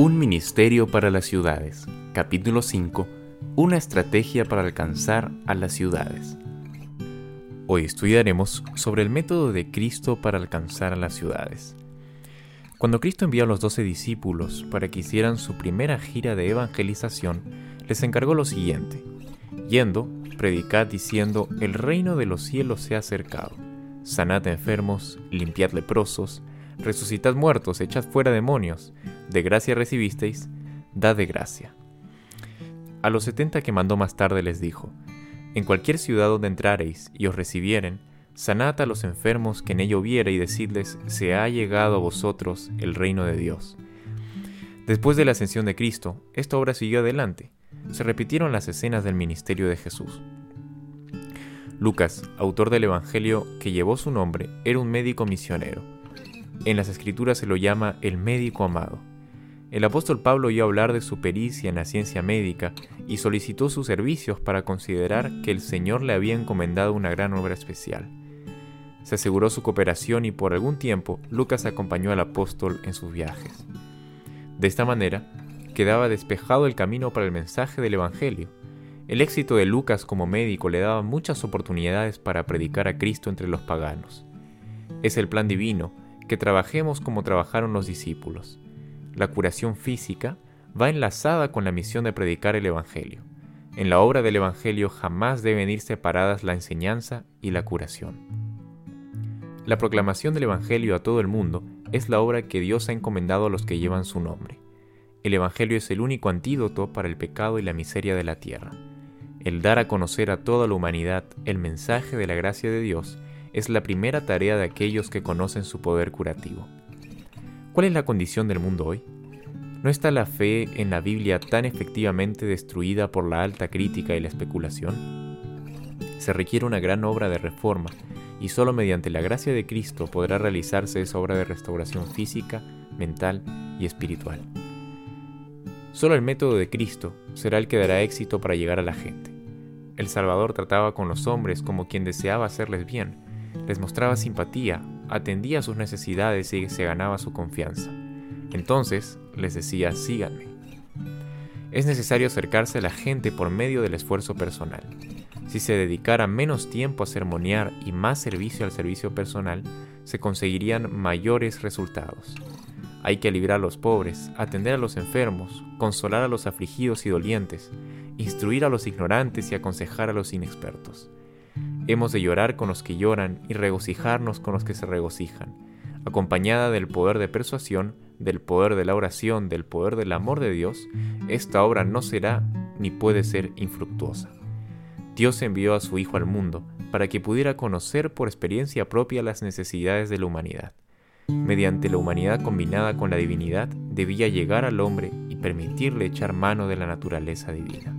Un ministerio para las ciudades. Capítulo 5. Una estrategia para alcanzar a las ciudades. Hoy estudiaremos sobre el método de Cristo para alcanzar a las ciudades. Cuando Cristo envió a los doce discípulos para que hicieran su primera gira de evangelización, les encargó lo siguiente. Yendo, predicad diciendo, el reino de los cielos se ha acercado. Sanad enfermos, limpiad leprosos, resucitad muertos, echad fuera demonios, de gracia recibisteis, dad de gracia. A los setenta que mandó más tarde les dijo, En cualquier ciudad donde entrareis y os recibieren, sanad a los enfermos que en ello hubiera y decidles, se ha llegado a vosotros el reino de Dios. Después de la ascensión de Cristo, esta obra siguió adelante. Se repitieron las escenas del ministerio de Jesús. Lucas, autor del Evangelio que llevó su nombre, era un médico misionero. En las escrituras se lo llama el médico amado. El apóstol Pablo oyó hablar de su pericia en la ciencia médica y solicitó sus servicios para considerar que el Señor le había encomendado una gran obra especial. Se aseguró su cooperación y por algún tiempo Lucas acompañó al apóstol en sus viajes. De esta manera, quedaba despejado el camino para el mensaje del Evangelio. El éxito de Lucas como médico le daba muchas oportunidades para predicar a Cristo entre los paganos. Es el plan divino que trabajemos como trabajaron los discípulos. La curación física va enlazada con la misión de predicar el Evangelio. En la obra del Evangelio jamás deben ir separadas la enseñanza y la curación. La proclamación del Evangelio a todo el mundo es la obra que Dios ha encomendado a los que llevan su nombre. El Evangelio es el único antídoto para el pecado y la miseria de la tierra. El dar a conocer a toda la humanidad el mensaje de la gracia de Dios es la primera tarea de aquellos que conocen su poder curativo. ¿Cuál es la condición del mundo hoy? ¿No está la fe en la Biblia tan efectivamente destruida por la alta crítica y la especulación? Se requiere una gran obra de reforma y solo mediante la gracia de Cristo podrá realizarse esa obra de restauración física, mental y espiritual. Solo el método de Cristo será el que dará éxito para llegar a la gente. El Salvador trataba con los hombres como quien deseaba hacerles bien, les mostraba simpatía, atendía sus necesidades y se ganaba su confianza. Entonces les decía, síganme. Es necesario acercarse a la gente por medio del esfuerzo personal. Si se dedicara menos tiempo a sermonear y más servicio al servicio personal, se conseguirían mayores resultados. Hay que librar a los pobres, atender a los enfermos, consolar a los afligidos y dolientes, instruir a los ignorantes y aconsejar a los inexpertos. Hemos de llorar con los que lloran y regocijarnos con los que se regocijan, acompañada del poder de persuasión, del poder de la oración, del poder del amor de Dios, esta obra no será ni puede ser infructuosa. Dios envió a su Hijo al mundo para que pudiera conocer por experiencia propia las necesidades de la humanidad. Mediante la humanidad combinada con la divinidad, debía llegar al hombre y permitirle echar mano de la naturaleza divina.